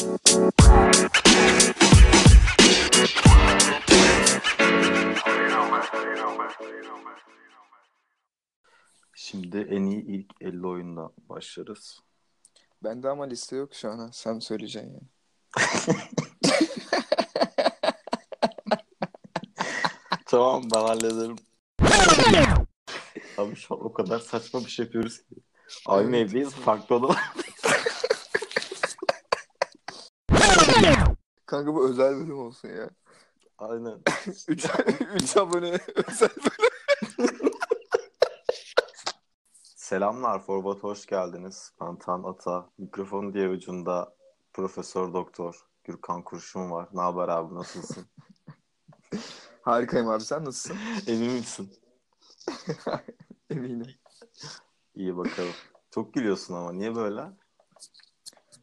Şimdi en iyi ilk 50 oyunla başlarız. Bende ama liste yok şu an. Sen söyleyeceksin yani. Tamam ben hallederim. Abi şu an o kadar saçma bir şey yapıyoruz ki. Aynı evdeyiz farklı odalar. Kanka bu özel bölüm olsun ya. Aynen. 3 3 abone özel bölüm. Selamlar Forbat hoş geldiniz. Ben Tan Ata. Mikrofonun diğer ucunda Profesör Doktor Gürkan Kurşun var. Ne haber abi nasılsın? Harikayım abi sen nasılsın? Emin misin? Eminim. İyi bakalım. Çok gülüyorsun ama niye böyle?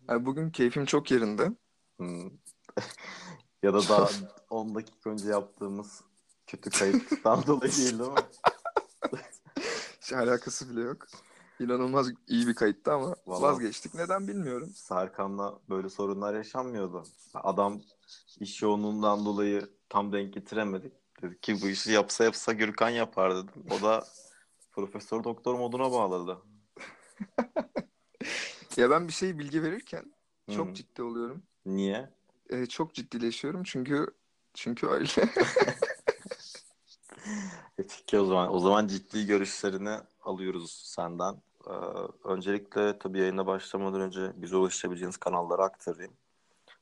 Abi bugün keyfim çok yerinde. Hmm. ya da daha 10 dakika önce yaptığımız kötü kayıttan dolayı değil değil mi? Hiç alakası bile yok. İnanılmaz iyi bir kayıttı ama Vallahi- vazgeçtik. Neden bilmiyorum. Serkan'la böyle sorunlar yaşanmıyordu. Adam iş yoğunluğundan dolayı tam denk getiremedik. Dedi ki bu işi yapsa yapsa Gürkan yapar dedim. O da profesör doktor moduna bağladı. Ya ben bir şey bilgi verirken çok Hı. ciddi oluyorum. Niye? Ee, çok ciddileşiyorum çünkü çünkü öyle. E peki o zaman. O zaman ciddi görüşlerini alıyoruz senden. Ee, öncelikle tabii yayına başlamadan önce bize ulaşabileceğiniz kanalları aktarayım.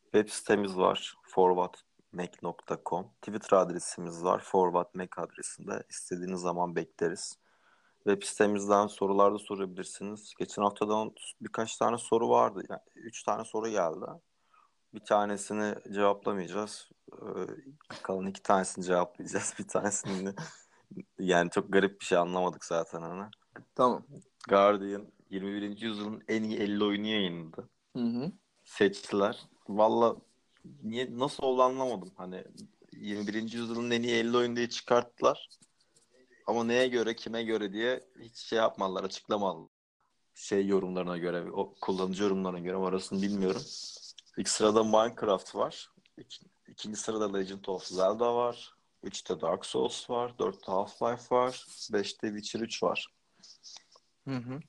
Web sitemiz var. forwardmac.com. Twitter adresimiz var. forwardmac adresinde. İstediğiniz zaman bekleriz. Web sitemizden sorular da sorabilirsiniz. Geçen haftadan birkaç tane soru vardı. Yani üç tane soru geldi. Bir tanesini cevaplamayacağız. Ee, kalan iki tanesini cevaplayacağız. Bir tanesini yani çok garip bir şey anlamadık zaten hani. Tamam. Guardian 21. yüzyılın en iyi 50 oyunu yayınladı. Hı hı. Seçtiler. Valla niye nasıl oldu anlamadım. Hani 21. yüzyılın en iyi 50 oyunu diye çıkarttılar. Ama neye göre, kime göre diye hiç şey yapmadılar, açıklamadılar. Şey yorumlarına göre, o kullanıcı yorumlarına göre orasını bilmiyorum. İlk sırada Minecraft var. İki, ikinci sırada Legend of Zelda var. Üçte Dark Souls var. Dörtte Half-Life var. Beşte Witcher 3 var. Hı hı.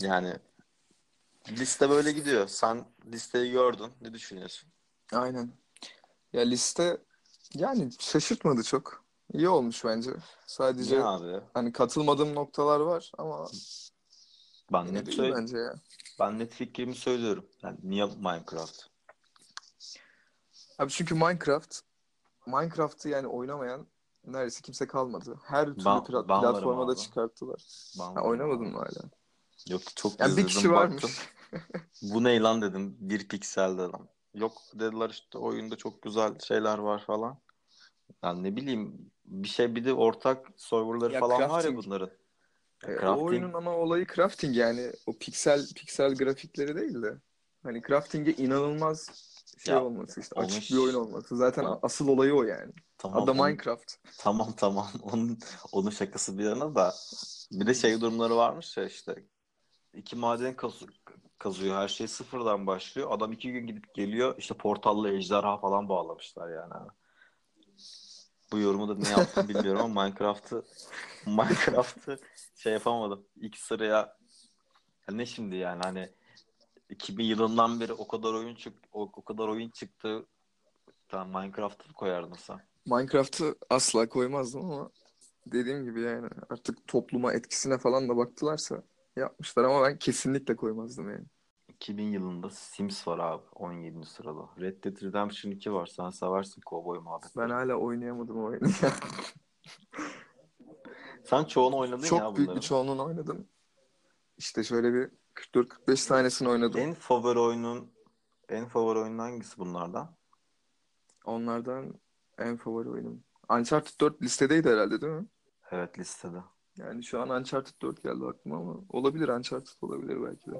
Yani liste böyle gidiyor. Sen listeyi gördün. Ne düşünüyorsun? Aynen. Ya liste yani şaşırtmadı çok. İyi olmuş bence. Sadece hani katılmadığım noktalar var ama Ben net, bence ya. ben net fikrimi söylüyorum. Yani niye Minecraft? Abi çünkü Minecraft Minecraft'ı yani oynamayan neredeyse kimse kalmadı. Her türlü Ben- plat- platforma da çıkarttılar. Ha, oynamadın mı hala? Yok çok Yani bir izledim, kişi baktım. varmış. Bu ne lan dedim. Bir piksel dedim. Yok dediler işte oyunda çok güzel şeyler var falan. Yani ne bileyim bir şey bir de ortak serverları Ya falan var ya crafting. bunların. Ya E, o crafting oyunun ama olayı crafting yani o piksel piksel grafikleri değil de hani crafting'e inanılmaz şey Ya, olması işte onun açık bir oyun olması. Zaten O- asıl olayı o yani. tamam Adı Minecraft. Tamam tamam onun onun şakası bir yana da bir de şey durumları varmış ya işte iki maden kazıyor, kazıyor her şey sıfırdan başlıyor adam iki gün gidip geliyor işte portalla ejderha falan bağlamışlar yani bu yorumu da ne yaptım bilmiyorum ama Minecraft'ı Minecraft'ı şey yapamadım ilk sıraya Ya ne şimdi yani hani 2000 yılından beri o kadar oyun çık o, o kadar oyun çıktı tamam Minecraft'ı koyardın sen Minecraft'ı asla koymazdım ama dediğim gibi yani artık topluma etkisine falan da baktılarsa yapmışlar ama ben kesinlikle koymazdım yani. 2000 yılında Sims var abi 17. sırada. Red Dead Redemption 2 var. Sen seversin kovboy muhabbetleri. Ben hala oynayamadım o oyunu. Sen çoğunu oynadın ya Çok büyük bir çoğunluğunu oynadım. İşte şöyle bir 44-45 tanesini oynadım. En favori oyunun en favori oyunun hangisi bunlardan? Onlardan en favori oyunum. Uncharted 4 listedeydi herhalde değil mi? Evet listede. Yani şu an Uncharted 4 geldi aklıma ama olabilir Uncharted olabilir belki de.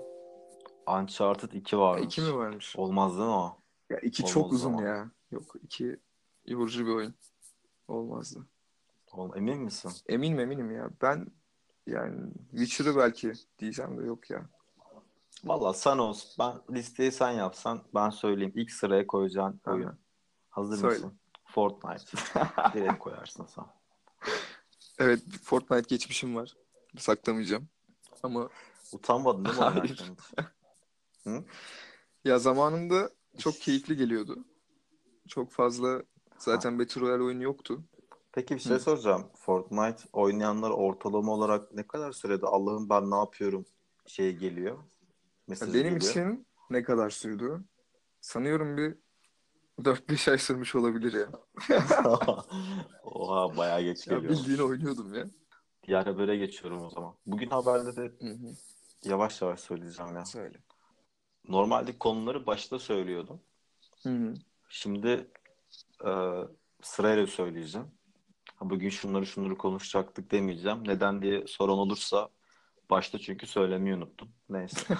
Uncharted 2 Ya varmış. iki mi varmış? Olmaz değil mi o? Ya iki Olmaz çok uzun zaman. ya. Yok iki yorucu bir oyun. Olmazdı. Ol- Emin misin? Eminim eminim ya. Ben yani Witcher'ı belki diyeceğim de yok ya. Valla sen olsun. Ben listeyi sen yapsan ben söyleyeyim. İlk sıraya koyacağın Aha. oyun. Hazır Söyle. mısın? Fortnite. Direkt koyarsın sen. Evet Fortnite geçmişim var. Saklamayacağım. Ama Utanmadın değil mi Hayır. hiç? ya zamanında çok keyifli geliyordu. Çok fazla zaten Battle Royale oyunu yoktu. Peki bir şey Hı. soracağım. Fortnite oynayanlar ortalama olarak ne kadar sürede Allah'ım ben ne yapıyorum şey geliyor? Ya Mesajı benim geliyor. için ne kadar sürdü? Sanıyorum bir 4-5 ay sürmüş olabilir ya. Oha bayağı geç Ya geliyor. bildiğini oynuyordum ya. Diğer habere geçiyorum o zaman. Bugün haberleri Hı hı. yavaş yavaş söyleyeceğim ya. Söyle. Normalde konuları başta söylüyordum. Hı hı. Şimdi e, sırayla söyleyeceğim. Bugün şunları şunları konuşacaktık demeyeceğim. Neden diye soran olursa başta çünkü söylemeyi unuttum. Neyse.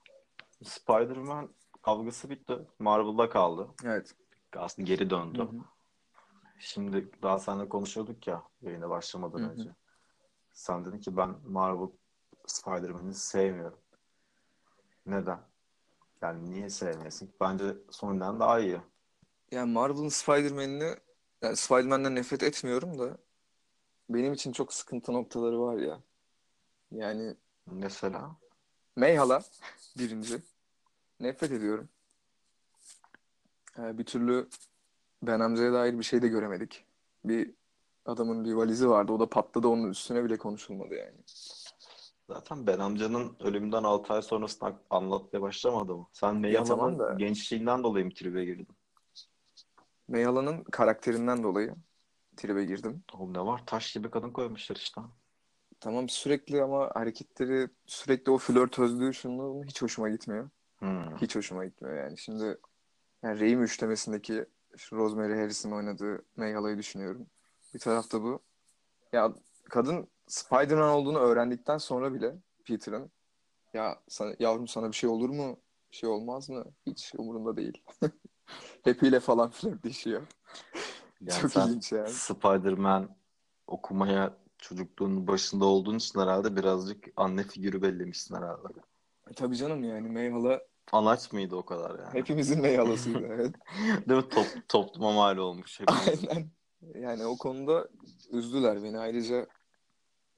Spider-Man kavgası bitti. Marvel'da kaldı. Evet. Aslında geri döndü. hı. Şimdi daha seninle konuşuyorduk ya yayına başlamadan Hı hı. önce. Sen dedin ki ben Marvel Spider-Man'i sevmiyorum. Neden? Yani niye sevmiyorsun? Bence Sony'den daha iyi. Yani Marvel'ın Spider-Man'ini yani Spider-Man'den nefret etmiyorum da benim için çok sıkıntı noktaları var ya. Yani Mesela Mayhala birinci. Nefret ediyorum. Ee, bir türlü Ben Hamza'ya dair bir şey de göremedik. Bir adamın bir valizi vardı. O da patladı. Onun üstüne bile konuşulmadı yani. zaten Ben amcanın ölümünden 6 ay sonrasını anlatmaya başlamadı mı? Sen Meyhan'ın tamam gençliğinden dolayı mı tribe girdin? Mayhala'nın karakterinden dolayı tribe girdim. Oğlum ne var? Taş gibi kadın koymuşlar işte. Tamam sürekli ama hareketleri sürekli o flörtözlüğü şunun hiç hoşuma gitmiyor. Hmm. Hiç hoşuma gitmiyor yani. Şimdi yani Raimi üçlemesindeki şu Rosemary Harris'in oynadığı Mayhala'yı düşünüyorum. Bir tarafta bu. Ya kadın Spider-Man olduğunu öğrendikten sonra bile Peter'ın ya sana, yavrum sana bir şey olur mu? Bir şey olmaz mı? Hiç umurunda değil. Happy ile falan flörtleşiyor. Yani Çok ilginç yani. Spider-Man okumaya çocukluğunun başında olduğun için herhalde birazcık anne figürü bellemişsin herhalde. E, tabii canım yani Mayhala Anaç mıydı o kadar yani? hepimizin Mayhala'sıydı. Evet. Değil mi? Top, topluma mal olmuş. hepimiz. Aynen. Yani o konuda üzdüler beni. Ayrıca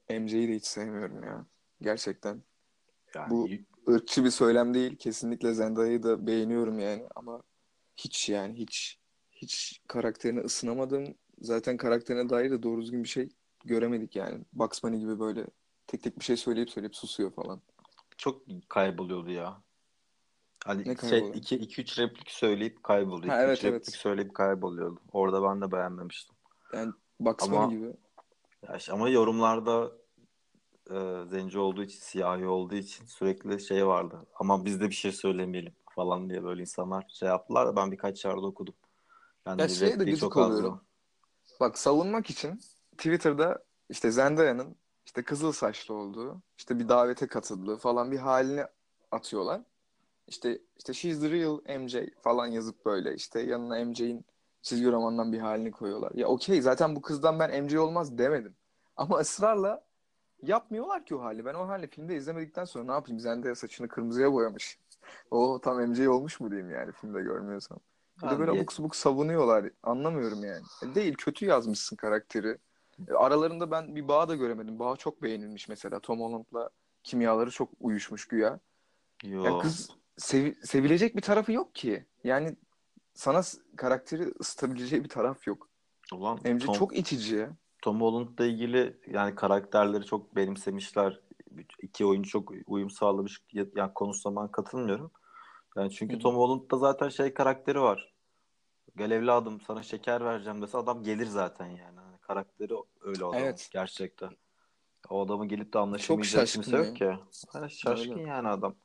MJ'yi de hiç sevmiyorum ya. Gerçekten. Yani Bu- ırkçı bir söylem değil. Kesinlikle Zendaya'yı da beğeniyorum yani ama hiç yani hiç hiç karakterine ısınamadım. Zaten karakterine dair de doğru düzgün bir şey göremedik yani. Bugs Bunny gibi böyle tek tek bir şey söyleyip söyleyip susuyor falan. çok kayboluyordu ya. Hani Ne şey, kayboluyor? iki, iki üç replik söyleyip kayboluyor. Ha, İki, evet, üç evet. replik söyleyip kayboluyordu. Orada ben de beğenmemiştim. Yani Bugs Ama- Bunny gibi. Ya işte ama yorumlarda e, zenci olduğu için, siyahi olduğu için sürekli şey vardı. Ama biz de bir şey söylemeyelim falan diye böyle insanlar şey yaptılar da ben birkaç yerde okudum. Yani Ya şeye de gıcık çok azdı. oluyorum. Bak savunmak için Twitter'da işte Zendaya'nın işte kızıl saçlı olduğu, işte bir davete katıldığı falan bir halini atıyorlar. İşte işte she's the real MJ falan yazıp böyle işte yanına MJ'in çizgi romandan bir halini koyuyorlar. Ya okey zaten bu kızdan ben MJ olmaz demedim. Ama ısrarla yapmıyorlar ki o hali. Ben o hali filmde izlemedikten sonra ne yapayım? Zendaya saçını kırmızıya boyamış. O tam MJ olmuş mu diyeyim yani filmde görmüyorsam. Bir de böyle abuk subuk savunuyorlar. Anlamıyorum yani. E, Değil kötü yazmışsın karakteri. Aralarında ben bir bağ da göremedim. Bağ çok beğenilmiş mesela. Tom Holland'la kimyaları çok uyuşmuş güya. Yo. Ya kız sev- sevilecek bir tarafı yok ki. Yani sana karakteri ısıtabileceği bir taraf yok. Ulan MJ Tom, çok itici. Tom Holland'la ilgili yani karakterleri çok benimsemişler. İki oyuncu çok uyum sağlamış. Yani konusuna katılmıyorum. Yani çünkü hı. Tom Holland'da zaten şey karakteri var. Gel evladım sana şeker vereceğim dese adam gelir zaten yani. Karakteri öyle o adamın Evet. gerçekten. O adamı gelip de anlaşamayacak kimse ya. yok ki. Hani şaşkın Öyle. yani adam.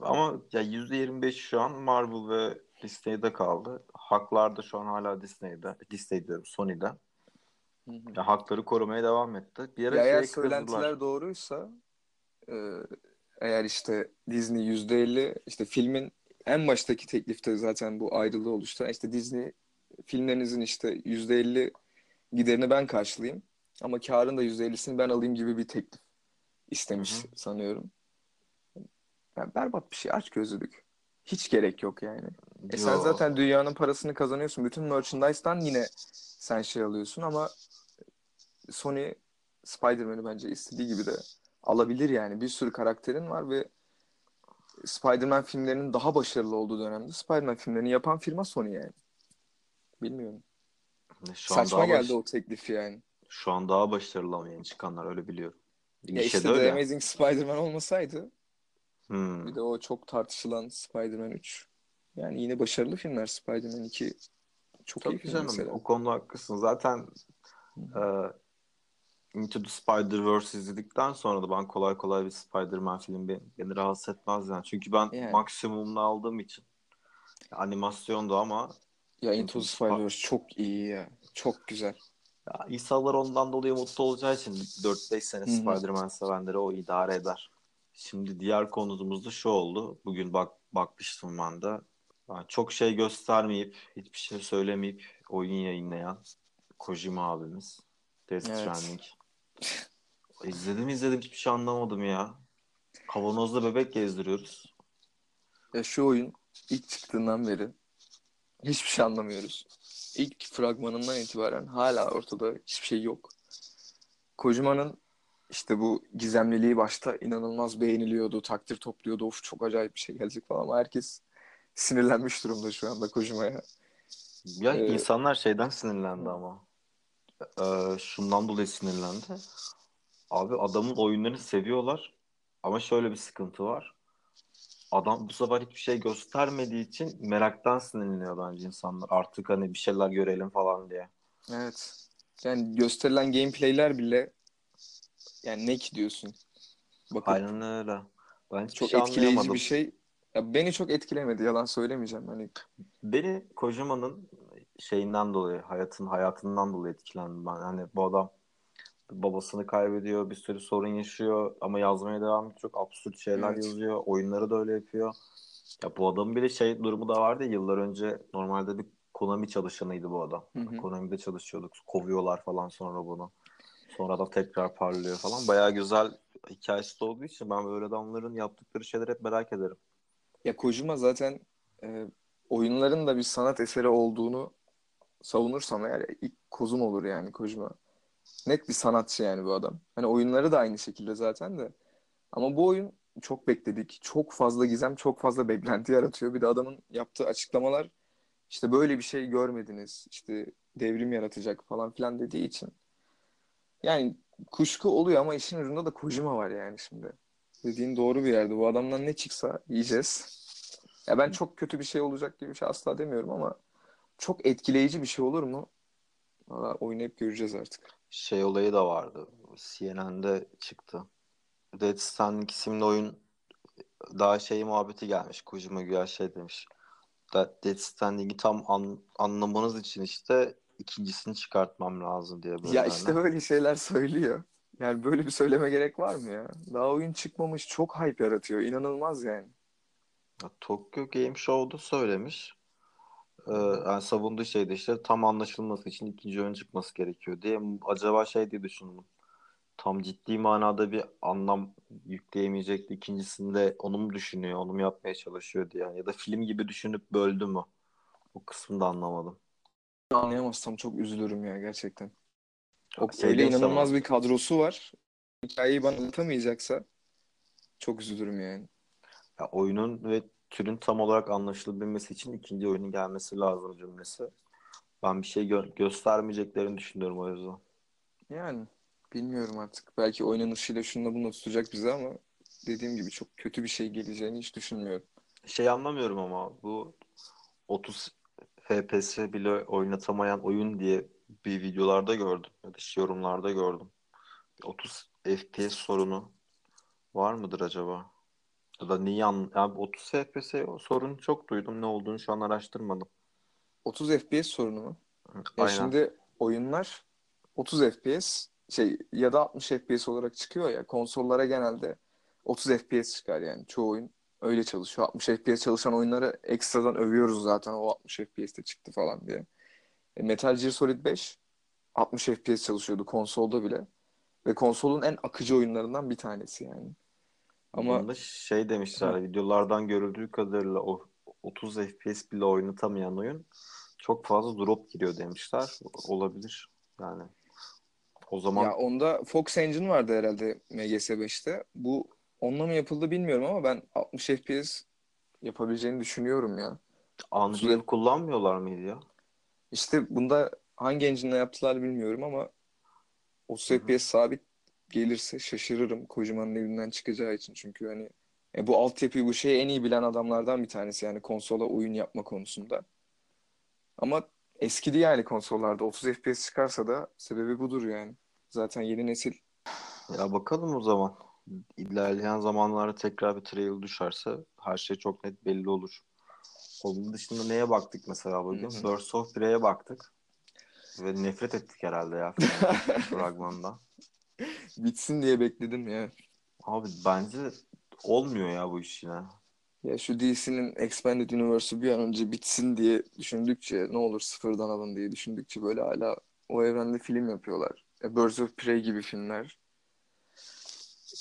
Ama ya %25 şu an Marvel ve Disney'de kaldı. Haklar da şu an hala Disney'de. Disney diyorum Sony'de. Hı hı. Ya hakları korumaya devam etti. Bir ara Ya eğer şey söylentiler kızdılar. doğruysa e, eğer işte Disney %50 işte filmin en baştaki teklifte zaten bu ayrılığı oluşturan işte Disney filmlerinizin işte %50 giderini ben karşılayayım ama karın da %50'sini ben alayım gibi bir teklif istemiş Hı hı. sanıyorum. Yani berbat bir şey. Aç gözlülük. Hiç gerek yok yani. E Yo. sen zaten dünyanın parasını kazanıyorsun. Bütün merchandise'dan yine sen şey alıyorsun ama Sony Spider-Man'i bence istediği gibi de alabilir yani. Bir sürü karakterin var ve Spider-Man filmlerinin daha başarılı olduğu dönemde Spider-Man filmlerini yapan firma Sony yani. Bilmiyorum. Şu Saçma geldi baş- o teklif yani. Şu an daha başarılı ama yeni çıkanlar öyle biliyorum. Ya işte The öyle. Amazing Spider-Man olmasaydı Hmm. bir de o çok tartışılan Spider-Man 3. Yani yine başarılı filmler Spider-Man 2 çok iyi Tabii film canım mesela. o konuda haklısın. Zaten e, Into the Spider-Verse izledikten sonra da ben kolay kolay bir Spider-Man filmi beni, beni rahatsız etmez yani. Çünkü ben Yani. maksimumunu aldığım için animasyondu ama Ya Into the Spider-Verse çok iyi ya. Çok güzel. ya insanlar ondan dolayı mutlu olacağı için 4-5 sene. Spider-Man sevenleri o idare eder. Şimdi diğer konumuz da şu oldu. Bugün bak bakmıştım ben de. Yani çok şey göstermeyip, hiçbir şey söylemeyip oyun yayınlayan Kojima abimiz. Death Evet. Stranding. İzledim izledim hiçbir şey anlamadım ya. Kavanozda bebek gezdiriyoruz. Ya şu oyun ilk çıktığından beri hiçbir şey anlamıyoruz. İlk fragmanından itibaren hala ortada hiçbir şey yok. Kojima'nın işte bu gizemliliği başta inanılmaz beğeniliyordu, takdir topluyordu. Of çok acayip bir şey gelecek falan ama herkes sinirlenmiş durumda şu anda Kojima'ya. Ya Ee, insanlar şeyden sinirlendi ama. Ee, şundan dolayı sinirlendi. Abi adamın oyunlarını seviyorlar. Ama şöyle bir sıkıntı var. Adam bu sefer hiçbir şey göstermediği için meraktan sinirleniyor bence insanlar. Artık hani bir şeyler görelim falan diye. Evet. Yani gösterilen gameplayler bile yani ne ki diyorsun? Bakıp Aynen öyle. Ben çok şey etkileyici bir şey. Ya beni çok etkilemedi yalan söylemeyeceğim. Hani Beni Kojima'nın şeyinden dolayı, hayatın hayatından dolayı etkilendim ben. Hani bu adam babasını kaybediyor, bir sürü sorun yaşıyor ama yazmaya devam ediyor. Çok absürt şeyler Evet. yazıyor. Oyunları da öyle yapıyor. Ya bu adamın bile şey durumu da vardı yıllar önce normalde bir Konami çalışanıydı bu adam. Hı hı. Konami'de çalışıyorduk. Kovuyorlar falan sonra bunu. Sonra da tekrar parlıyor falan. Bayağı güzel hikayesi de olduğu için ben böyle adamların yaptıkları şeyleri hep merak ederim. Ya Kojima zaten e, oyunların da bir sanat eseri olduğunu savunursam eğer ilk kozum olur yani Kojima. Net bir sanatçı yani bu adam. Hani oyunları da aynı şekilde zaten de. Ama bu oyun çok bekledik. Çok fazla gizem, çok fazla beklenti yaratıyor. Bir de adamın yaptığı açıklamalar işte böyle bir şey görmediniz. İşte devrim yaratacak falan filan dediği için. Yani kuşku oluyor ama işin ucunda da Kojima var yani şimdi. Dediğin doğru bir yerde. Bu adamdan ne çıksa yiyeceğiz. Ya ben çok kötü bir şey olacak gibi bir şey asla demiyorum ama çok etkileyici bir şey olur mu? Valla oynayıp göreceğiz artık. Şey olayı da vardı. CNN'de çıktı. Dead Stranding isimli oyun daha şey muhabbeti gelmiş. Kojima güya şey demiş. Da- Dead Stranding'i tam an- anlamanız için işte ikincisini çıkartmam lazım diye böyle. Ya hani. işte böyle şeyler söylüyor. Yani böyle bir söyleme gerek var mı ya? Daha oyun çıkmamış çok hype yaratıyor. İnanılmaz yani. Ya, Tokyo Game Show'da söylemiş. Ee, yani savunduğu şey de işte tam anlaşılması için ikinci oyun çıkması gerekiyor diye. Acaba şey diye düşündüm. Tam ciddi manada bir anlam yükleyemeyecekti. İkincisinde onu mu düşünüyor, onu mu yapmaya çalışıyor diye. Ya da film gibi düşünüp böldü mü? O kısmını da anlamadım. Anlayamazsam çok üzülürüm ya gerçekten. O, Şey öyle inanılmaz ama- bir kadrosu var. Hikayeyi bana anlatamayacaksa çok üzülürüm yani. Ya oyunun ve türün tam olarak anlaşılabilmesi için ikinci oyunun gelmesi lazım cümlesi. Ben bir şey gö- göstermeyeceklerini düşünüyorum o yüzden. Yani bilmiyorum artık. Belki oynanışıyla şununla bunu tutacak bizi ama dediğim gibi çok kötü bir şey geleceğini hiç düşünmüyorum. Şey anlamıyorum ama bu 30 FPS bile oynatamayan oyun diye bir videolarda gördüm ya da işte yorumlarda gördüm. 30 FPS sorunu var mıdır acaba? Ya da niye an yani 30 FPS sorunu çok duydum. Ne olduğunu şu an araştırmadım. 30 FPS sorunu mu? Ya Aynen. şimdi oyunlar 30 FPS şey ya da 60 FPS olarak çıkıyor ya konsollara genelde 30 FPS çıkar yani çoğu oyun öyle çalışıyor. 60 FPS çalışan oyunları ekstradan övüyoruz zaten o 60 FPS'te çıktı falan diye. E, Metal Gear Solid 5 60 FPS çalışıyordu konsolda bile ve konsolun en akıcı oyunlarından bir tanesi yani. Ama şey demişler videolardan görüldüğü kadarıyla o 30 FPS bile oynatamayan oyun çok fazla drop giriyor demişler. Olabilir yani. O zaman ya onda Fox Engine vardı herhalde MGS5'te. Bu onunla mı yapıldı bilmiyorum ama ben 60 FPS yapabileceğini düşünüyorum ya. Unreal kullanmıyorlar mıydı ya? İşte bunda hangi engine'le yaptılar bilmiyorum ama 30 Hı hı. FPS sabit gelirse şaşırırım Kojima'nın evinden çıkacağı için. Çünkü hani e, bu altyapıyı bu şeyi en iyi bilen adamlardan bir tanesi yani konsola oyun yapma konusunda. Ama eskidi yani konsollarda 30 FPS çıkarsa da sebebi budur yani. Zaten yeni nesil Ya bakalım o zaman. İlerleyen zamanlarda tekrar bir trail düşerse her şey çok net belli olur. Onun dışında neye baktık mesela bugün? Hı hı. Birds of Prey'e baktık. Ve nefret ettik herhalde ya fragmandan. Bitsin diye bekledim ya. Abi bence olmuyor ya bu iş yine. Ya şu DC'nin Expanded Universe'u bir an önce bitsin diye düşündükçe ne olur sıfırdan alın diye düşündükçe böyle hala o evrende film yapıyorlar. E, Birds of Prey gibi filmler.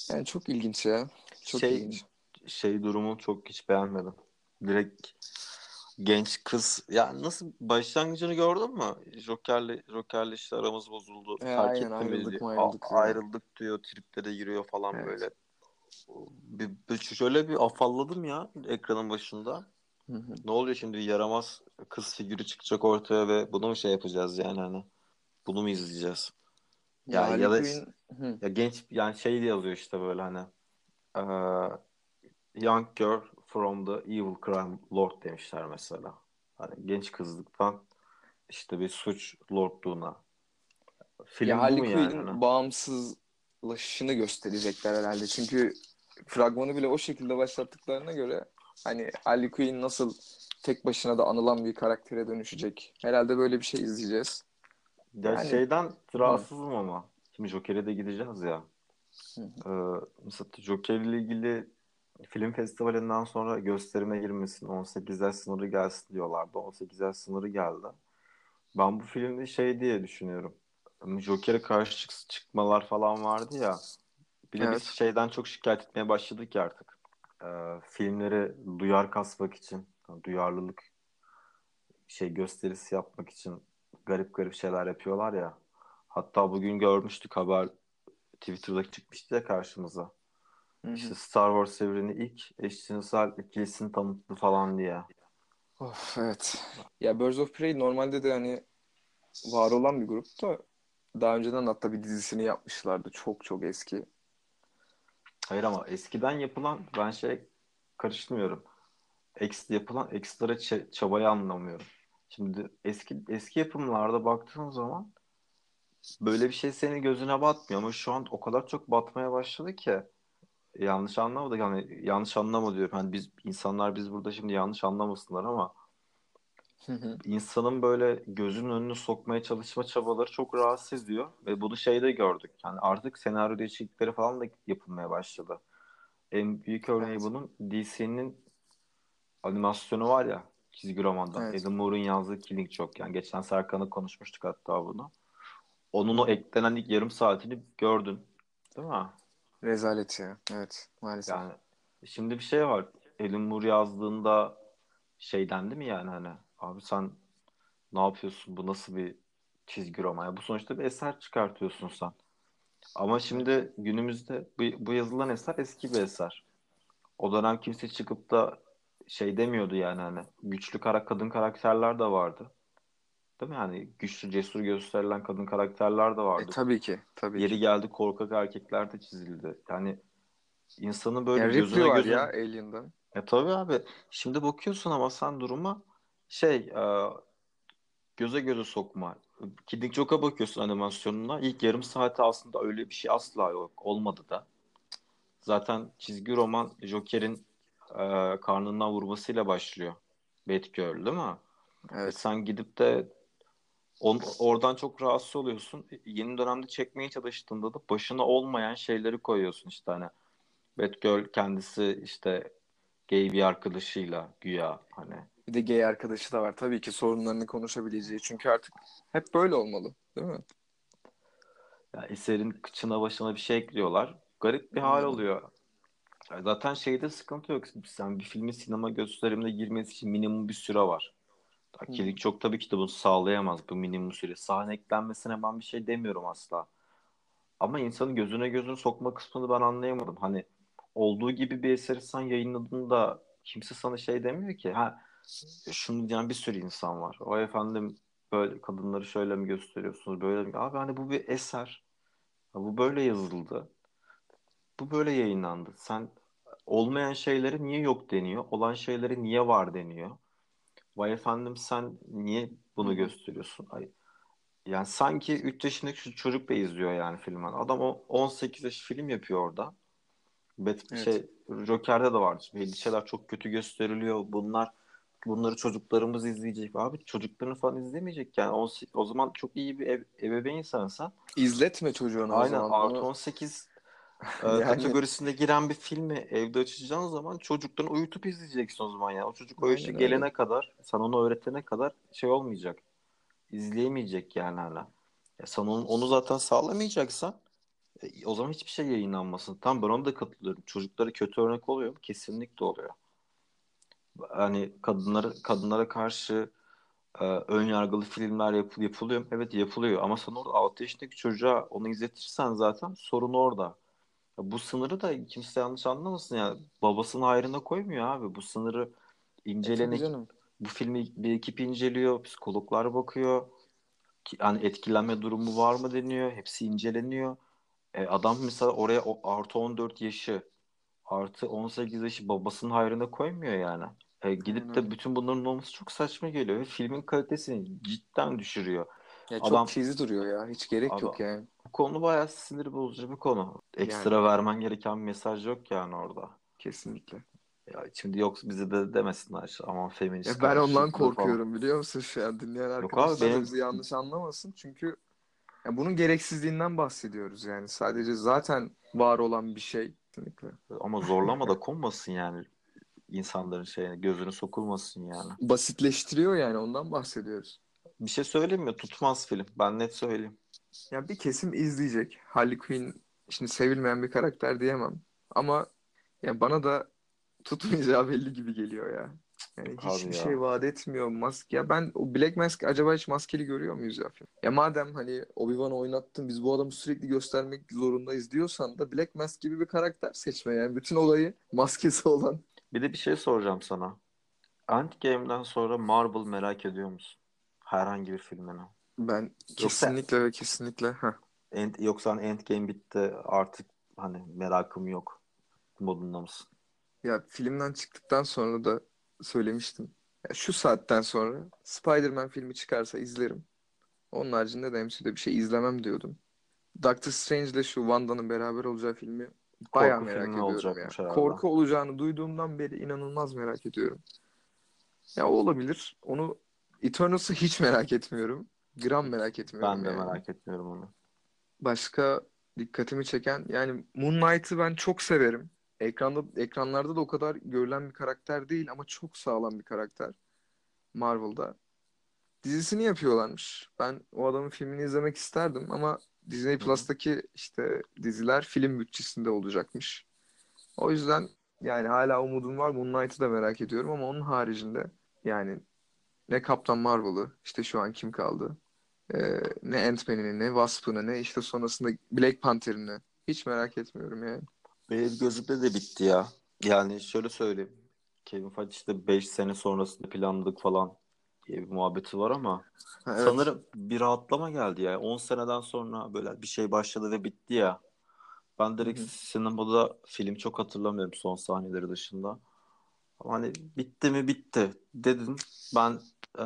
Yani çok ilginç ya. Çok şey, ilginç. Şey durumu çok hiç beğenmedim. Direkt genç kız ya nasıl başlangıcını gördün mü? Joker'le Joker'le işte aramız bozuldu. E, Terk aynen, ayrıldık diyor. mı A- ayrıldık ayrıldık diyor. Triplere giriyor falan Evet. böyle. Bir, bir, şöyle bir afalladım ya ekranın başında. Hı hı. Ne oluyor şimdi yaramaz kız figürü çıkacak ortaya ve bunu mu şey yapacağız yani hani? Bunu mu izleyeceğiz? Ya, Ya, ya da hı. ya genç yani şey diye yazıyor işte böyle hani eee, Young girl from the evil crime lord demişler mesela. Hani genç kızlıktan işte bir suç lordluğuna. Film Ya Harley yani? Quinn'in Hani? bağımsızlaşışını gösterecekler herhalde. Çünkü fragmanı bile o şekilde başlattıklarına göre hani Harley Quinn nasıl tek başına da anılan bir karaktere dönüşecek. Herhalde böyle bir şey izleyeceğiz. Ya Yani- şeyden rahatsızım ama. Şimdi Joker'e de gideceğiz ya. Hı Ee, mesela Joker ile ilgili film festivalinden sonra gösterime girmesin, 18 yaş sınırı gelsin diyorlardı. 18 yaş sınırı geldi. Ben bu filmde şey diye düşünüyorum. Joker'e karşı çık- çıkmalar falan vardı ya. Bir de Evet. biz şeyden çok şikayet etmeye başladık ya artık. Ee, filmleri duyar kasmak için, duyarlılık şey gösterisi yapmak için garip garip şeyler yapıyorlar ya. Hatta bugün görmüştük haber Twitter'da çıkmıştı ya karşımıza. Hı hı. İşte Star Wars evreni ilk eşcinsel ikilisini tanıttı falan diye. Of, evet. Ya Birds of Prey normalde de hani var olan bir grup da daha önceden hatta bir dizisini yapmışlardı. Çok çok eski. Hayır ama eskiden yapılan ben şey karıştırmıyorum. Eks, yapılan ekstra ç- çabayı anlamıyorum. Şimdi eski eski yapımlarda baktığın zaman böyle bir şey senin gözüne batmıyor ama şu an o kadar çok batmaya başladı ki yanlış anlamadık yani yanlış anlama diyorum. Hani biz insanlar biz burada şimdi yanlış anlamasınlar ama insanın böyle gözünün önüne sokmaya çalışma çabaları çok rahatsız ediyor ve bunu şeyde gördük. Yani artık senaryo değişiklikleri falan da yapılmaya başladı. En büyük örneği Evet. bunun DC'nin animasyonu var ya çizgi romandan. Evet. Adam Moore'un yazdığı Killing Joke. Yani geçen Serkan'la konuşmuştuk hatta bunu. Onun o eklenen ilk yarım saatini gördün. Değil mi? Rezalet ya. Evet maalesef. Yani şimdi bir şey var. Alan Moore yazdığında şey dendi mi yani hani abi sen ne yapıyorsun? Bu nasıl bir çizgi roman? Ya bu sonuçta bir eser çıkartıyorsun sen. Ama şimdi günümüzde bu, bu yazılan eser eski bir eser. O dönem kimse çıkıp da şey demiyordu yani hani güçlü kara kadın karakterler de vardı. Değil mi? Yani güçlü cesur gösterilen kadın karakterler de E, vardı. tabii ki. Tabii Yeri ki. geldi korkak erkekler de çizildi. Yani insanın böyle Ya Ripley gözüne var gözün... ya Alien'dan. E tabii abi. Şimdi bakıyorsun ama sen duruma şey e, göze göze sokma. Killing Joke'a bakıyorsun animasyonuna. İlk yarım saati aslında öyle bir şey asla yok. Olmadı da. Zaten çizgi roman Joker'in e, karnından vurmasıyla başlıyor. Batgirl değil mi? Ve Evet. sen gidip de on, oradan çok rahatsız oluyorsun. Yeni dönemde çekmeye çalıştığında da başına olmayan şeyleri koyuyorsun işte hani. Batgirl kendisi işte gay bir arkadaşıyla güya hani. Bir de gay arkadaşı da var. Tabii ki sorunlarını konuşabileceği. Çünkü artık hep böyle olmalı. Değil mi? Ya eserin kıçına başına bir şey ekliyorlar. Garip bir hal Hmm. oluyor. Zaten şeyde sıkıntı yok. Sen bir filmin sinema gösterimine girmesi için minimum bir süre var. Akilik çok tabii ki de bunu sağlayamaz bu minimum süre. Sahne eklenmesine ben bir şey demiyorum asla. Ama insanın gözüne gözünü sokma kısmını ben anlayamadım. Hani olduğu gibi bir eseri sen yayınladığında kimse sana şey demiyor ki. Ha şunu diyen bir sürü insan var. O efendim böyle kadınları şöyle mi gösteriyorsunuz böyle mi? Abi hani bu bir eser. Bu böyle yazıldı. Bu böyle yayınlandı. Sen olmayan şeyleri niye yok deniyor? Olan şeyleri niye var deniyor? Vay efendim sen niye bunu Hı-hı. gösteriyorsun? Ay, yani sanki 3 yaşındaki şu çocuk da izliyor yani filmi. Adam o 18 yaş film yapıyor orada. Bet evet. şey Joker'de de vardı. Belli şeyler çok kötü gösteriliyor. Bunlar bunları çocuklarımız izleyecek. Abi çocuklarını falan izlemeyecek yani. O, o zaman çok iyi bir ev, ebeveynsen sen. İzletme çocuğunu Aynen, o zaman. Aynen artı 18 e, yani... kategorisinde giren bir filmi evde açacağın zaman çocuklarını uyutup izleyeceksin o zaman ya. O çocuk o yaşa gelene kadar, sen onu öğretene kadar şey olmayacak. İzleyemeyecek yani hala. Ya sen onu, onu zaten sağlamayacaksan e, o zaman hiçbir şey yayınlanmasın. Tam ben ona da katılıyorum. Çocuklara kötü örnek oluyor mu? Kesinlikle oluyor. Hani kadınlara kadınlara karşı e, ön yargılı filmler yap, yapılıyor mu? Evet yapılıyor. Ama sen orada 6 yaşındaki çocuğa onu izletirsen zaten sorun orada. Bu sınırı da kimse yanlış anlamasın ya. Babasının hayrına koymuyor abi. Bu sınırı incelenek. E, bu filmi bir ekip inceliyor. Psikologlar bakıyor. Yani etkilenme durumu var mı deniyor. Hepsi inceleniyor. E, adam mesela oraya o, artı 14 yaşı artı 18 yaşı babasının hayrına koymuyor yani. E, gidip de bütün bunların olması çok saçma geliyor. Ve filmin kalitesini cidden düşürüyor. Ya çok Adam, cheesy duruyor ya. Hiç gerek abi, yok yani. Bu konu bayağı sinir bozucu bir konu. Ekstra yani. vermen gereken bir mesaj yok yani orada. Kesinlikle. Ya şimdi yoksa bize de demesinler ama feminist. Ya ben ondan korkuyorum falan. biliyor musun şu an dinleyen arkadaşlar benim... bizi yanlış anlamasın. Çünkü ya bunun gereksizliğinden bahsediyoruz yani. Sadece zaten var olan bir şey. Kesinlikle. Ama zorlama da konmasın yani insanların şeyine gözünü sokulmasın yani. Basitleştiriyor yani ondan bahsediyoruz. Bir şey söyleyeyim mi? Tutmaz film. Ben net söyleyeyim. Ya bir kesim izleyecek. Harley Quinn şimdi sevilmeyen bir karakter diyemem. Ama ya bana da tutmayacağı belli gibi geliyor ya. Yani hiçbir ya. şey vaat etmiyor. Mask ya ben o Black Mask acaba hiç maskeli görüyor muyuz ya film? Ya madem hani Obi-Wan'ı oynattın biz bu adamı sürekli göstermek zorundayız diyorsan da Black Mask gibi bir karakter seçme yani. Bütün olayı maskesi olan bir de bir şey soracağım sana. Endgame'den sonra Marvel merak ediyor musun? Herhangi bir filmini. Ben kesinlikle ve kesinlikle. Heh. End, yoksa hani Endgame bitti artık hani merakım yok modunda mısın? Ya filmden çıktıktan sonra da söylemiştim. Ya şu saatten sonra Spider-Man filmi çıkarsa izlerim. Onun haricinde de MCU'da bir şey izlemem diyordum. Doctor Strange ile şu Wanda'nın beraber olacağı filmi Bayağı Korku merak ediyorum ya. Herhalde. Korku olacağını duyduğumdan beri inanılmaz merak ediyorum. Ya o olabilir. Onu Eternals'ı hiç merak etmiyorum. Gram merak etmiyorum. Ben de yani. merak etmiyorum onu. Başka dikkatimi çeken yani Moon Knight'ı ben çok severim. Ekranda ekranlarda da o kadar görülen bir karakter değil ama çok sağlam bir karakter. Marvel'da. Dizisini yapıyorlarmış. Ben o adamın filmini izlemek isterdim ama Disney Plus'taki işte diziler film bütçesinde olacakmış. O yüzden yani hala umudum var. Moon Knight'ı da merak ediyorum ama onun haricinde yani ne Kaptan Marvel'ı işte şu an kim kaldı? Ee, ne Ant-Man'ini ne Wasp'ını ne işte sonrasında Black Panther'ını hiç merak etmiyorum yani. Benim gözümde de bitti ya. Yani şöyle söyleyeyim. Kevin Feige işte 5 sene sonrasında planladık falan diye bir muhabbeti var ama evet. sanırım bir rahatlama geldi ya. 10 seneden sonra böyle bir şey başladı ve bitti ya. Ben direkt Hı-hı. sinemada film çok hatırlamıyorum son sahneleri dışında. Hani bitti mi bitti dedin. Ben e,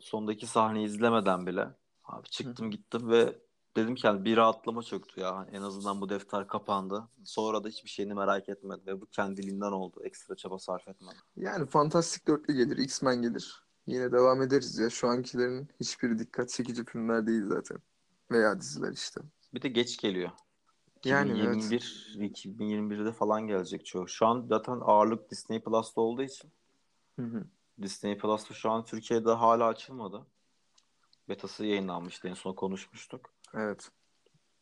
sondaki sahneyi izlemeden bile abi çıktım Hı-hı. gittim ve dedim ki yani bir rahatlama çöktü ya. En azından bu defter kapandı. Sonra da hiçbir şeyini merak etmedim ve bu kendiliğinden oldu. Ekstra çaba sarf etmedim. Yani Fantastik Dörtlü gelir, X-Men gelir. Yine devam ederiz ya. Şu ankilerin hiçbiri dikkat çekici filmler değil zaten. Veya diziler işte. Bir de geç geliyor. Yani 2021, evet. 2021'de falan gelecek çoğu. Şu an zaten ağırlık Disney Plus'ta olduğu için. Hı hı. Disney Plus'ta şu an Türkiye'de hala açılmadı. Betası yayınlanmıştı en son konuşmuştuk. Evet.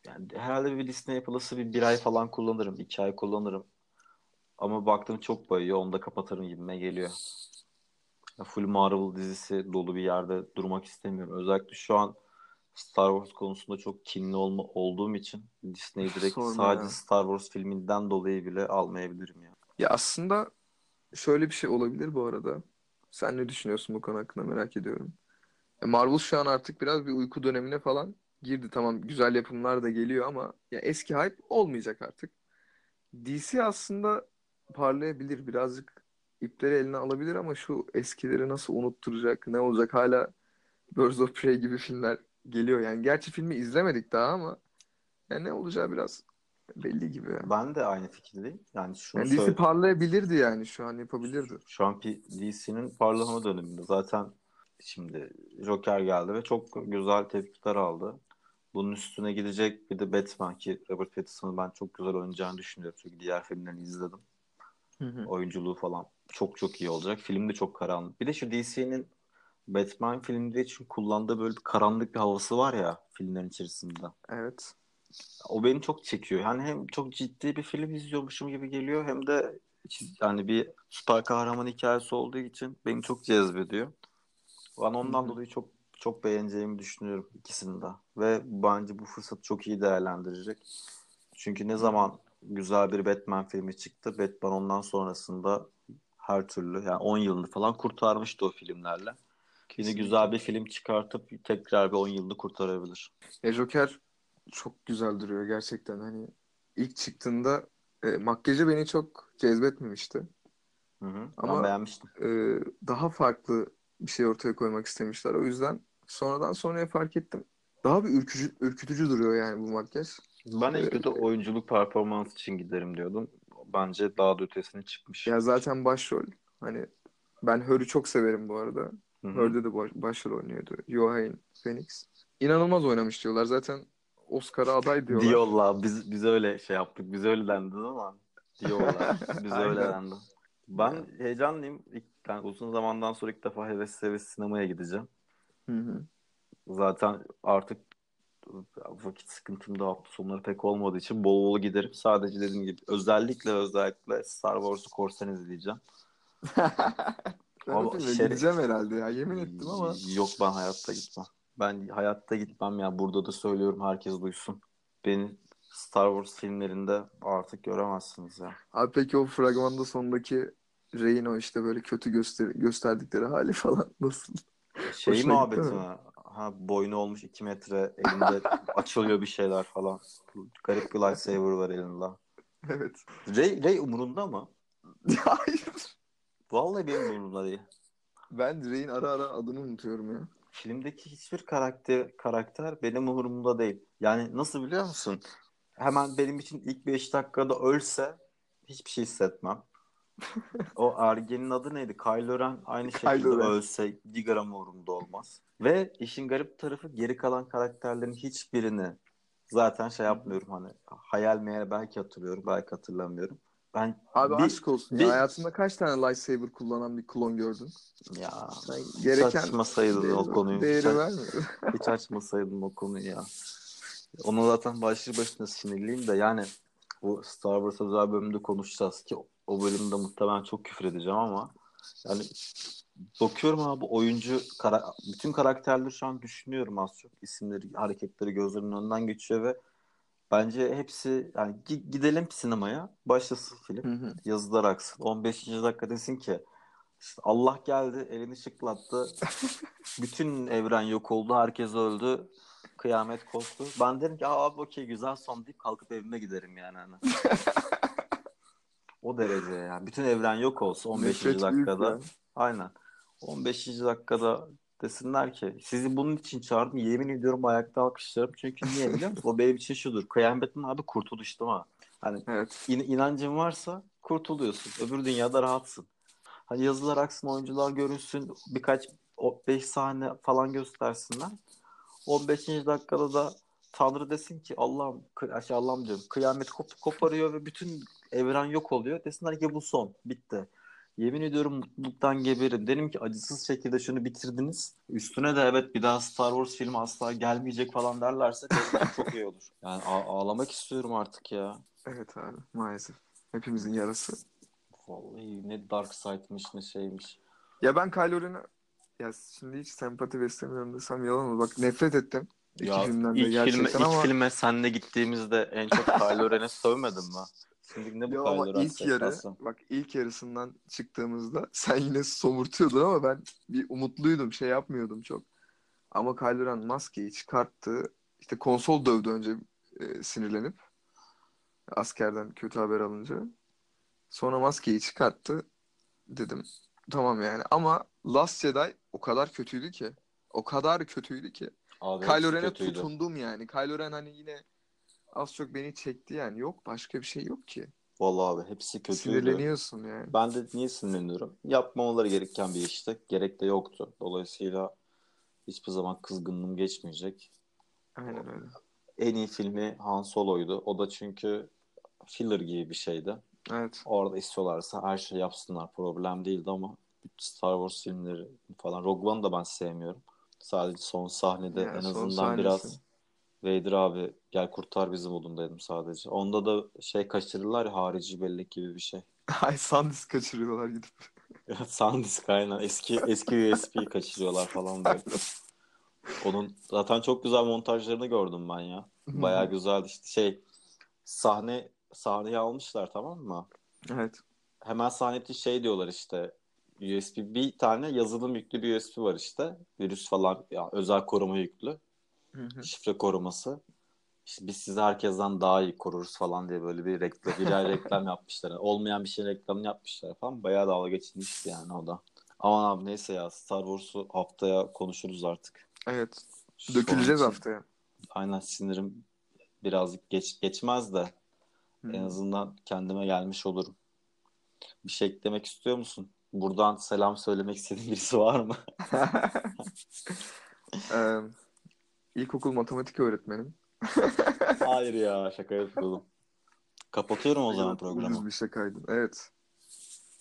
Yani herhalde bir Disney Plus'ı bir, bir ay falan kullanırım. iki ay kullanırım. Ama baktım çok bayıyor. Onu da kapatırım gibime geliyor. Full Marvel dizisi dolu bir yerde durmak istemiyorum. Özellikle şu an Star Wars konusunda çok kinli olma, olduğum için Disney direkt Sorma sadece ya. Star Wars filminden dolayı bile almayabilirim ya. Ya aslında şöyle bir şey olabilir bu arada. Sen ne düşünüyorsun bu konu hakkında merak ediyorum. E, Marvel şu an artık biraz bir uyku dönemine falan girdi. Tamam güzel yapımlar da geliyor ama ya eski hype olmayacak artık. DC aslında parlayabilir. Birazcık ipleri eline alabilir ama şu eskileri nasıl unutturacak, ne olacak hala Birds of Prey gibi filmler geliyor. Yani gerçi filmi izlemedik daha ama ya ne olacağı biraz belli gibi. ya. Ben de aynı fikirdeyim. Yani şunu Yani DC söyle- parlayabilirdi yani şu an yapabilirdi. Şu an DC'nin parlama döneminde. Zaten şimdi Joker geldi ve çok güzel tepkiler aldı. Bunun üstüne gidecek bir de Batman ki Robert Pattinson'ı ben çok güzel oynayacağını düşünüyorum. Çünkü diğer filmlerini izledim. Oyunculuğu falan çok çok iyi olacak. Film de çok karanlık. Bir de şu DC'nin Batman filmleri için kullandığı böyle bir karanlık bir havası var ya filmlerin içerisinde. Evet. O beni çok çekiyor. Yani hem çok ciddi bir film izliyormuşum gibi geliyor hem de yani bir süper kahraman hikayesi olduğu için beni çok cezbediyor. Ben ondan Hı hı. dolayı çok çok beğeneceğimi düşünüyorum ikisini de. Ve bence bu fırsatı çok iyi değerlendirecek. Çünkü ne zaman güzel bir Batman filmi çıktı, Batman ondan sonrasında her türlü yani 10 yılını falan kurtarmıştı o filmlerle. Yine Kesinlikle. güzel bir film çıkartıp tekrar bir 10 yılını kurtarabilir. Ya Joker çok güzel duruyor gerçekten. Hani ilk çıktığında e, makyajı beni çok cezbetmemişti. Hı hı. Ama- ben beğenmiştim. E, daha farklı bir şey ortaya koymak istemişler. O yüzden sonradan sonraya fark ettim. Daha bir ürkücü, ürkütücü duruyor yani bu makyaj. Ben en kötü oyunculuk performans için giderim diyordum. Bence daha da ötesine çıkmış. Ya zaten başrol. Hani ben Hör'ü çok severim bu arada. Hı hı. Hör'de de baş, başrol oynuyordu. Joaquin Phoenix. İnanılmaz oynamış diyorlar. Zaten Oscar'a aday diyorlar. Diyorlar. Biz, biz öyle şey yaptık. Biz öyle dendi ama diyorlar. Biz öyle dendi. Ben heyecanlıyım. İlk, yani uzun zamandan sonra ilk defa heves heves sinemaya gideceğim. Hı hı. Zaten artık vakit sıkıntım da hafta sonları pek olmadığı için bol bol giderim. Sadece dediğim gibi özellikle özellikle Star Wars'u korsan izleyeceğim. Filme şeref- gideceğim herhalde ya. Yemin ettim ama. Yok ben hayatta gitmem. Ben hayatta gitmem ya. Burada da söylüyorum herkes duysun. Beni Star Wars filmlerinde artık göremezsiniz ya. Abi peki o fragmanda sondaki Rey'in o işte böyle kötü göster gösterdikleri hali falan nasıl? Şey muhabbeti mi? mi? Ha boynu olmuş 2 metre elinde açılıyor bir şeyler falan. Garip bir lightsaber var elinde. Evet. Rey, Rey umurunda mı? Hayır. Vallahi benim umurumda değil. Ben Rey'in ara ara adını unutuyorum ya. Filmdeki hiçbir karakter karakter benim umurumda değil. Yani nasıl biliyor musun? Hemen benim için ilk 5 dakikada ölse hiçbir şey hissetmem. O ergenin adı neydi? Kylo Ren aynı şekilde Ren. ölse bir gram umurumda olmaz. Ve işin garip tarafı geri kalan karakterlerin hiçbirini zaten şey yapmıyorum hani hayal meyal belki hatırlıyorum belki hatırlamıyorum. Ben Abi bir- aşk olsun bir- ya. Hayatında kaç tane lightsaber kullanan bir klon gördün? ya Ben hiç gereken açmasaydın o değeri, konuyu. değeri Sen- vermiyor. Hiç açmasaydım o konuyu ya. Ona zaten başlı başına sinirliyim de yani bu Star Wars özel bölümünde konuşacağız ki o bölümde muhtemelen çok küfür edeceğim ama yani bakıyorum abi oyuncu kara- bütün karakterleri şu an düşünüyorum az çok isimleri hareketleri gözlerimin önünden geçiyor ve bence hepsi yani gi- gidelim sinemaya başlasın film Hı hı. yazılar aksın 15. dakika desin ki işte Allah geldi elini şıklattı bütün evren yok oldu herkes öldü kıyamet koptu ben derim ki abi okey güzel son deyip kalkıp evime giderim yani hani. o derece yani bütün evren yok olsa 15. Nefret büyük dakikada aynen 15. dakikada desinler ki sizi bunun için çağırdım yemin ediyorum ayakta alkışlarım çünkü niye biliyor musun o benim için şudur kıyametin abi kurtuluş değil mi hani Evet. İn- inancın varsa kurtuluyorsun. Öbür dünyada rahatsın. Hani yazılar aksın, oyuncular görünsün, birkaç 5 sahne falan göstersinler. 15. dakikada da Tanrı desin ki Allah'ım, şey Allah'ım diyorum, kıyamet kop- koparıyor ve bütün evren yok oluyor. Desinler ki bu son, bitti. Yemin ediyorum mutluluktan geberim. Derim ki acısız şekilde şunu bitirdiniz. Üstüne de evet bir daha Star Wars filmi asla gelmeyecek falan derlerse çok iyi olur. Yani a- ağlamak istiyorum artık ya. Evet abi maalesef. Hepimizin yarası. Vallahi ne Dark Side'mış ne şeymiş. Ya ben Kylo Ren'e ya şimdi hiç sempati beslemiyorum desem yalan olur. Bak nefret ettim. İki Ya filmden de ilk filme, gerçekten ilk ama filme senle gittiğimizde en çok Kylo Ren'e sövmedin mi? Şimdi ne bu Ya ama ilk yarı sevdası? bak ilk yarısından çıktığımızda sen yine somurtuyordun ama ben bir umutluydum şey yapmıyordum çok. Ama Kylo Ren maskeyi çıkarttı. İşte konsol dövdü önce e, sinirlenip askerden kötü haber alınca. Sonra maskeyi çıkarttı. Dedim tamam yani ama Last Jedi o kadar kötüydü ki. O kadar kötüydü ki. Abi Kylo Ren'e tutundum yani. Kylo Ren hani yine az çok beni çekti yani. Yok başka bir şey yok ki. Vallahi abi hepsi kötüydü. Sinirleniyorsun yani. Ben de niye sinirleniyorum? Yapmamaları gereken bir işti. Gerek de yoktu. Dolayısıyla hiçbir zaman kızgınlığım geçmeyecek. Aynen öyle. En iyi filmi Han Solo'ydu. O da çünkü filler gibi bir şeydi. Evet. Orada istiyorlarsa her şey yapsınlar. Problem değildi ama Star Wars filmleri falan. Rogue One'ı da ben sevmiyorum. Sadece son sahnede Yani en azından sahnesi. biraz Vader abi gel kurtar bizi modundaydım sadece. Onda da şey kaçırırlar ya harici bellek gibi bir şey. Ay Sandisk kaçırıyorlar gidip. Sandisk aynen. Eski eski USB kaçırıyorlar falan böyle. Onun zaten çok güzel montajlarını gördüm ben ya. Bayağı güzeldi işte şey sahne sahneyi almışlar tamam mı? Evet. Hemen sahnede şey diyorlar işte USB bir tane yazılım yüklü bir USB var işte. Virüs falan ya özel koruma yüklü. Hı hı. Şifre koruması. İşte biz sizi herkesten daha iyi koruruz falan diye böyle bir reklam, birer reklam yapmışlar. Olmayan bir şey reklamını yapmışlar falan. Bayağı dalga geçilmişti yani o da. Aman abi neyse ya Star Wars'u haftaya konuşuruz artık. Evet. Şu Döküleceğiz için- haftaya. Aynen sinirim birazcık geç, geçmez de Hı. en azından kendime gelmiş olurum. Bir şey eklemek istiyor musun? Buradan selam söylemek istediğin birisi var mı? ilkokul matematik öğretmenim. Hayır ya şaka yapıyordum. Kapatıyorum o zaman programı. bir şakaydı. Evet.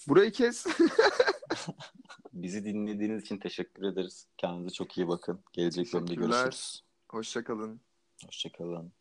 Burayı kes. Bizi dinlediğiniz için teşekkür ederiz. Kendinize çok iyi bakın. Gelecek bölümde görüşürüz. Hoşça kalın. Hoşçakalın.